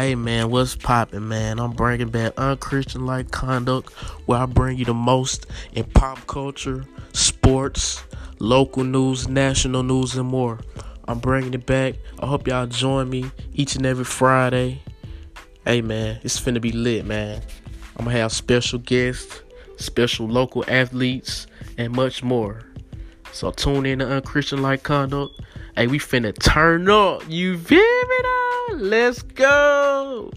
Hey man, what's poppin', man? I'm bringing back unchristian like conduct, where I bring you the most in pop culture, sports, local news, national news, and more. I'm bringing it back. I hope y'all join me each and every Friday. Hey man, it's finna be lit, man. I'm gonna have special guests, special local athletes, and much more. So tune in to unchristian like conduct. Hey, we finna turn up. You feel me now? Let's go.